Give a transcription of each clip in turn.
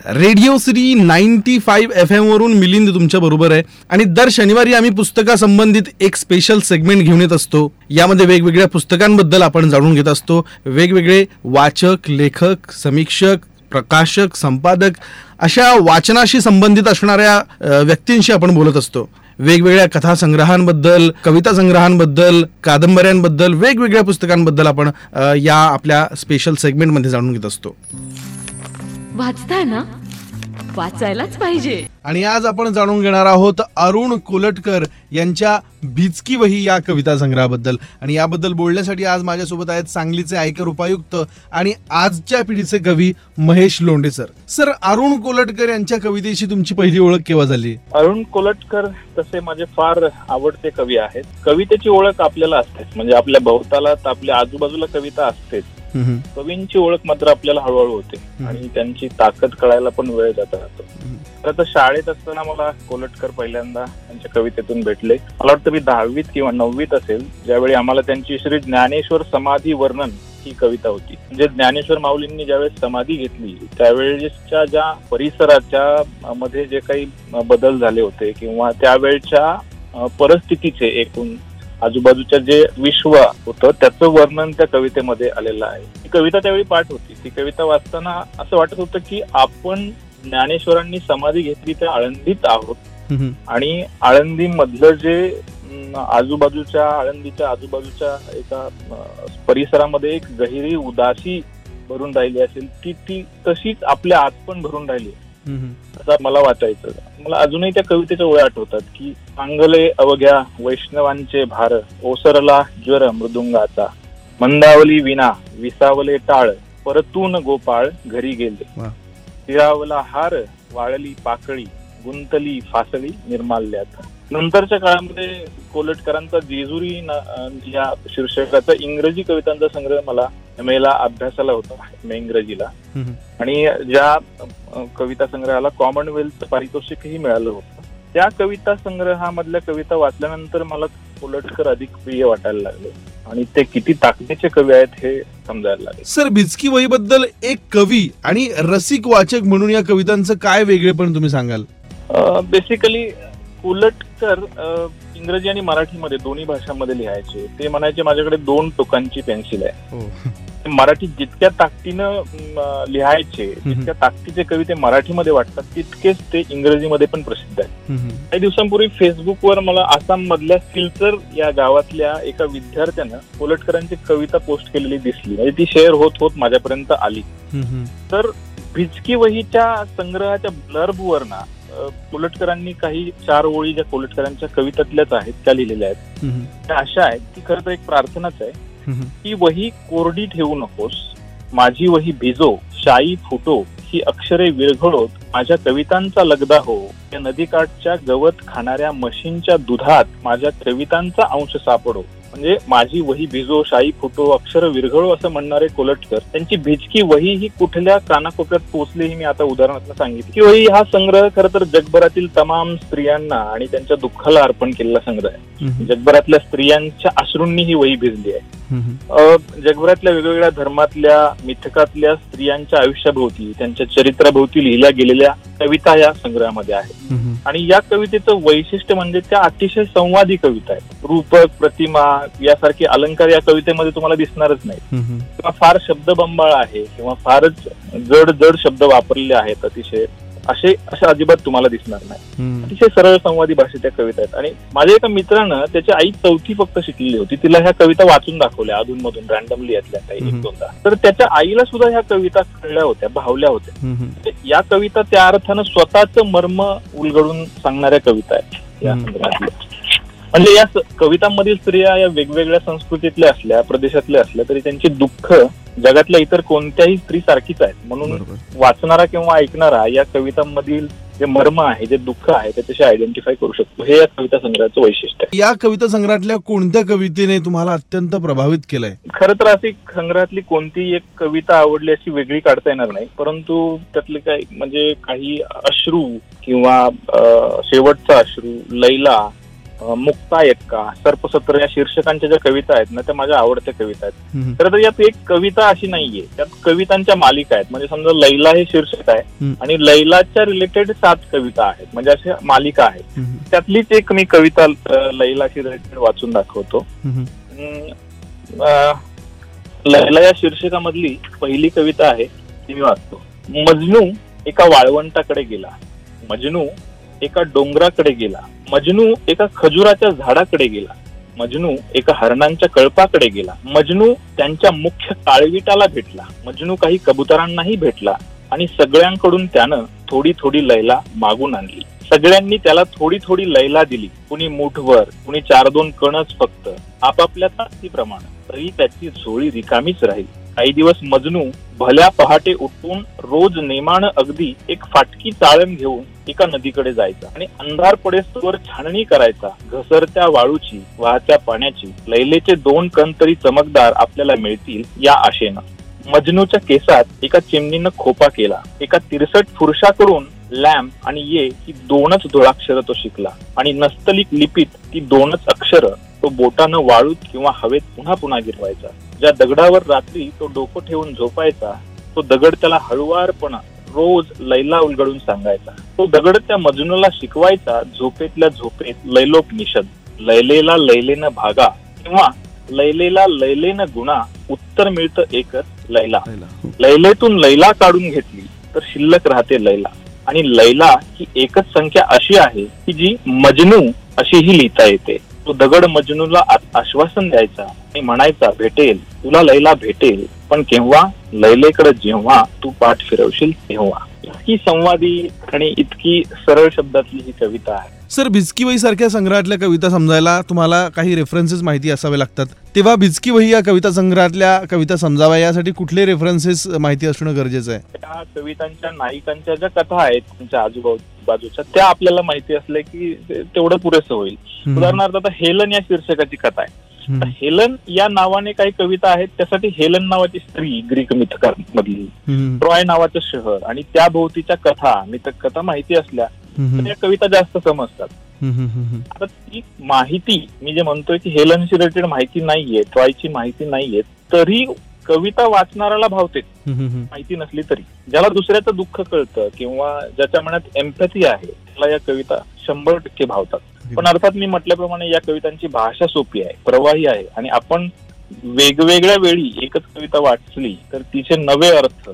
Radio Shri ninety five F एमवरून Milind तुमच्या बरोबर आहे. आणि दर शनिवारी आम्ही पुस्तकासंबंधित एक स्पेशल सेगमेंट घेऊन येत असतो. यामध्ये वेगवेगळ्या पुस्तकांबद्दल आपण जाणून घेत असतो. वेगवेगळे वाचक लेखक समीक्षक प्रकाशक संपादक अशा वाचनाशी संबंधित असणाऱ्या व्यक्तींशी आपण बोलत असतो. वेगवेगळ्या कथा संग्रहांबद्दल कविता संग्रहांबद्दल कादंबऱ्यांबद्दल वेगवेगळ्या पुस्तकांबद्दल आपण या आपल्या स्पेशल सेगमेंटमध्ये जाणून घेत असतो. वाचताय ना वाचायलाच पाहिजे. आणि आज आपण जाणून घेणार आहोत अरुण कोलटकर यांच्या भिचकी वही या कविता संग्रहाबद्दल. आणि याबद्दल बोलण्यासाठी आज माझ्यासोबत आहेत सांगलीचे आयकर उपायुक्त आणि आजच्या पिढीचे कवी महेश लोंढे सर. सर अरुण कोलटकर यांच्या कवितेशी तुमची पहिली ओळख केव्हा झाली? अरुण कोलटकर तसे माझे फार आवडते कवी आहेत. कवितेची ओळख आपल्याला असतेच. म्हणजे आपल्या भोवताला आपल्या आजूबाजूला कविता असतेच. कवींची ओळख मात्र आपल्याला हळूहळू होते. आणि त्यांची ताकद कळायला पण वेळ जात राहतो. खरं तर शाळेत असताना मला कोलटकर पहिल्यांदा त्यांच्या कवितेतून भेटले. मला वाटतं मी दहावीत किंवा नववीत असेल ज्यावेळी आम्हाला त्यांची श्री ज्ञानेश्वर समाधी वर्णन ही कविता होती. म्हणजे ज्ञानेश्वर माऊलींनी ज्यावेळेस समाधी घेतली त्यावेळेसच्या ज्या परिसराच्या मध्ये जे काही बदल झाले होते किंवा त्यावेळच्या परिस्थितीचे एकूण आजूबाजूच्या जे विश्व होतं त्याचं वर्णन त्या कवितेमध्ये आलेलं आहे. ती कविता त्यावेळी पाठ होती. ती कविता वाचताना असं वाटत होतं की आपण ज्ञानेश्वरांनी समाधी घेतली त्या आळंदीत आहोत. आणि आळंदी मधलं जे आजूबाजूच्या आळंदीच्या आजूबाजूच्या एका परिसरामध्ये एक गहिरी उदासी भरून राहिली असेल ती ती तशीच आपल्या आत पण भरून राहिली. असं मला वाटायचं. मला अजूनही त्या कवितेच्या ओळ्या आठवतात की सांगले अवघ्या वैष्णवांचे भार ओसरला ज्वर मृदुंगाचा. मंदावली विना विसावले टाळ परतून गोपाळ घरी गेले. तिरावला हार वाळली पाकळी गुंतली फासळी निर्माल्यात. नंतरच्या काळामध्ये कोलटकरांचा जेजुरी या शीर्षकाचा इंग्रजी कवितांचा संग्रह मला एम ला अभ्यासाला होता एम इंग्रजीला. आणि ज्या कविता संग्रहाला कॉमनवेल्थ पारितोषिकही मिळालं होतं. त्या कविता संग्रहामधल्या कविता वाचल्यानंतर मला कोलटकर अधिक प्रिय वाटायला लागले. आणि ते किती ताकदीचे कवी आहेत हे समजायला लागले. सर भिचकी वहीबद्दल एक कवी आणि रसिक वाचक म्हणून या कवितांचं काय वेगळेपण तुम्ही सांगाल? बेसिकली कोलटकर अ, इंग्रजी आणि मराठीमध्ये दोन्ही भाषांमध्ये लिहायचे. ते म्हणायचे माझ्याकडे दोन टोकांची पेन्सिल आहे. ते मराठीत जितक्या ताकदीनं लिहायचे जितक्या ताकदीचे कवी ते मराठीमध्ये वाटतात तितकेच ते इंग्रजीमध्ये पण प्रसिद्ध आहेत. काही दिवसांपूर्वी फेसबुकवर मला आसाम मधल्या सिलचर या गावातल्या एका विद्यार्थ्यानं कोलटकरांची कविता पोस्ट केलेली दिसली. म्हणजे ती शेअर होत होत माझ्यापर्यंत आली. तर भिचकी वहीच्या संग्रहाच्या ब्लर्बवर ना कोलटकरांनी काही चार ओळी ज्या कोलटकरांच्या कवितातल्याच आहेत त्या लिहिलेल्या आहेत. त्या अशा आहेत की खरं तर एक प्रार्थनाच आहे. ही वही कोरडी ठेवू नकोस. माझी वही भिजो शाई फुटो ही अक्षरे विरघळोत माझ्या कवितांचा लगदा हो. या नदीकाठच्या गवत खाणाऱ्या म्हशींच्या दुधात माझ्या कवितांचा अंश सापडो. म्हणजे माझी वही भिजो शाई फुटो अक्षर विरघळो असं म्हणणारे कोलटकर त्यांची भिजकी वही ही कुठल्या कानाकोपऱ्यात पोहोचली ही मी आता उदाहरणार्थ सांगितली. की वही हा संग्रह खरं तर जगभरातील तमाम स्त्रियांना आणि त्यांच्या दुःखाला अर्पण केलेला संग्रह आहे. जगभरातल्या स्त्रियांच्या अश्रूंनी ही वही भिजली आहे. जगभरातल्या वेगवेगळ्या धर्मातल्या मिथकातल्या स्त्रियांच्या आयुष्याभोवती त्यांच्या चरित्राभोवती लिहिल्या गेलेल्या कविता या संग्रहामध्ये आहेत आणि या कवितेचं वैशिष्ट्य म्हणजे त्या अतिशय संवादी कविता आहेत. रूपक प्रतिमा यासारखे अलंकार या कवितेमध्ये तुम्हाला दिसणारच नाही किंवा फार शब्दबंबाळ आहे किंवा फारच जड जड शब्द वापरलेले आहेत अतिशय असे असे अजिबात तुम्हाला दिसणार नाही. अतिशय सरळ संवादी भाषेत त्या कविता आहेत. आणि माझ्या एका मित्रानं त्याची आई चौथी फक्त शिकलेली होती. तिला ह्या कविता वाचून दाखवल्या अधून मधून रॅन्डमली यातल्या काही एक. दोनदा. तर त्याच्या आईला सुद्धा ह्या कविता कळल्या होत्या भावल्या होत्या. या कविता त्या अर्थानं स्वतःच मर्म उलगडून सांगणाऱ्या कविता आहेत या. संदर्भातल्या म्हणजे या कवितांमधील स्त्रिया या वेगवेगळ्या संस्कृतीतल्या असल्या प्रदेशातल्या असल्या तरी त्यांची दुःख जगातल्या इतर कोणत्याही स्त्री सारखीच आहेत. म्हणून. वाचणारा किंवा ऐकणारा या कवितांमधील जे मर्म आहे जे दुःख आहे त्याच्याशी आयडेंटिफाय करू शकतो. हे या कविता संग्रहाचं वैशिष्ट्य आहे. या कविता संग्रहातल्या कोणत्या कवितेने तुम्हाला अत्यंत प्रभावित केलंय? खरं तर अशी संग्रहातली कोणतीही एक कविता आवडली अशी वेगळी काढता येणार नाही. परंतु त्यातले काही म्हणजे काही अश्रू किंवा शेवटचा अश्रू लैला मुक्ता एक्का सर्पसत्र या शीर्षकांच्या ज्या कविता आहेत ना त्या माझ्या आवडत्या कविता आहेत. तर यात एक कविता अशी नाहीये. त्यात कवितांच्या मालिका आहेत. म्हणजे समजा लैला हे शीर्षक आहे. आणि लैलाच्या रिलेटेड सात कविता आहेत. म्हणजे अशा मालिका आहेत. त्यातलीच एक मी कविता लैलाशी रिलेटेड वाचून दाखवतो. लैला या शीर्षकामधली पहिली कविता आहे ती मी वाचतो. मजनू एका वाळवंटाकडे गेला. मजनू एका डोंगराकडे गेला. मजनू एका खजुराच्या झाडाकडे गेला. मजनू एका हरणांच्या कळपाकडे गेला. मजनू त्यांच्या मुख्य काळविटाला भेटला. मजनू काही कबुतरांनाही भेटला आणि सगळ्यांकडून त्यानं थोडी थोडी लैला मागून आणली. सगळ्यांनी त्याला थोडी थोडी लैला दिली. कुणी मुठभर कुणी चार दोन कणच फक्त. आपापल्या ताकदीप्रमाणे. तरी त्याची झोळी रिकामीच राहील. काही दिवस मजनू भल्या पहाटे उठून रोज नेमानं अगदी एक फाटकी चाळण घेऊन एका नदीकडे जायचा आणि अंधार पडेस्तोवर छाननी करायचा. घसरत्या वाळूची वाहत्या पाण्याची लैलेचे दोन कण तरी चमकदार आपल्याला मिळतील या आशेनं. मजनूच्या केसात एका चिमणीनं खोपा केला. एका तिरसट पुरुषाकडून लॅम्प आणि ये ही दोनच धुळाक्षर तो शिकला. आणि नस्तलिक लिपीत ती दोनच अक्षर तो बोटानं वाळूत किंवा हवेत पुन्हा पुन्हा गिरवायचा. ज्या दगडावर रात्री तो डोकं ठेवून झोपायचा तो दगड त्याला हळुवारपणा रोज लैला उलगडून सांगायचा. तो दगड त्या मजनूला शिकवायचा झोपेतल्या झोपेत लैलोक निषद लैलेला लैलेनं भागा किंवा लैलेला लैलेनं गुणा उत्तर मिळतं एकच लैला. लैला. लैलेतून लैला काढून घेतली तर शिल्लक राहते लैला. आणि लैला ही एकच संख्या अशी आहे की जी मजनू अशीही लिहिता येते. तो दगड मजनूला आश्वासन द्यायचा आणि म्हणायचा भेटेल. तुला लैला भेटेल पण केव्हा? लैलेकडे जेव्हा तू पाठ फिरवशील तेव्हा. इतकी संवादी आणि इतकी सरळ शब्दातली ही कविता आहे. सर भिजकी वही सारख्या संग्रहातल्या कविता समजायला तुम्हाला काही रेफरन्सेस माहिती असावे लागतात. तेव्हा भिजकी वही या कविता संग्रहातल्या कविता समजाव्या यासाठी कुठले रेफरन्सेस माहिती असणं गरजेचं आहे? त्या कवितांच्या नायिकांच्या ज्या कथा आहेत त्यांच्या आजूबाजूच्या त्या आपल्याला माहिती असल्या की तेवढं पुरेसं होईल. उदाहरणार्थ आता हेलन या शीर्षकाची कथा आहे. हेलन या नावाने काही कविता आहेत त्यासाठी हेलन नावाची स्त्री ग्रीक मिथकांमधली. हम्म, ट्रॉय नावाचं शहर आणि त्या भोवतीच्या कथा मिथक कथा माहिती असल्या तर या कविता जास्त समजतात. आता ती माहिती मी जे म्हणतोय की हेलनशी रिलेटेड माहिती नाहीये ट्रॉयची माहिती नाहीये तरी कविता वाचणाऱ्याला भावते. माहिती नसली तरी. ज्याला दुसऱ्याचं दुःख कळतं किंवा ज्याच्या मनात एम्पॅथी आहे त्याला या कविता शंभर टक्के भावतात. पण अर्थात मी म्हटल्याप्रमाणे या कवितांची भाषा सोपी आहे प्रवाही आहे. आणि आपण वेगवेगळ्या वेळी एकच कविता वाचली तर तिचे नवे अर्थ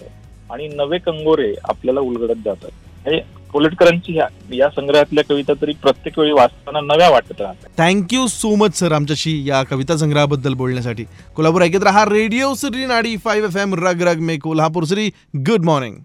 आणि नवे कंगोरे आपल्याला उलगडत जातात. म्हणजे कोलटकरांची या संग्रहातल्या कविता तरी प्रत्येक वेळी वाचताना नव्या वाटत राहतात. थँक्यू सो मच सर आमच्याशी या कविता संग्रहाबद्दल बोलण्यासाठी. कोल्हापूर ऐकत रहा रेडिओ सिटी नाडी फाईव्ह एफ एम रग रग मे कोल्हापूर श्री गुड मॉर्निंग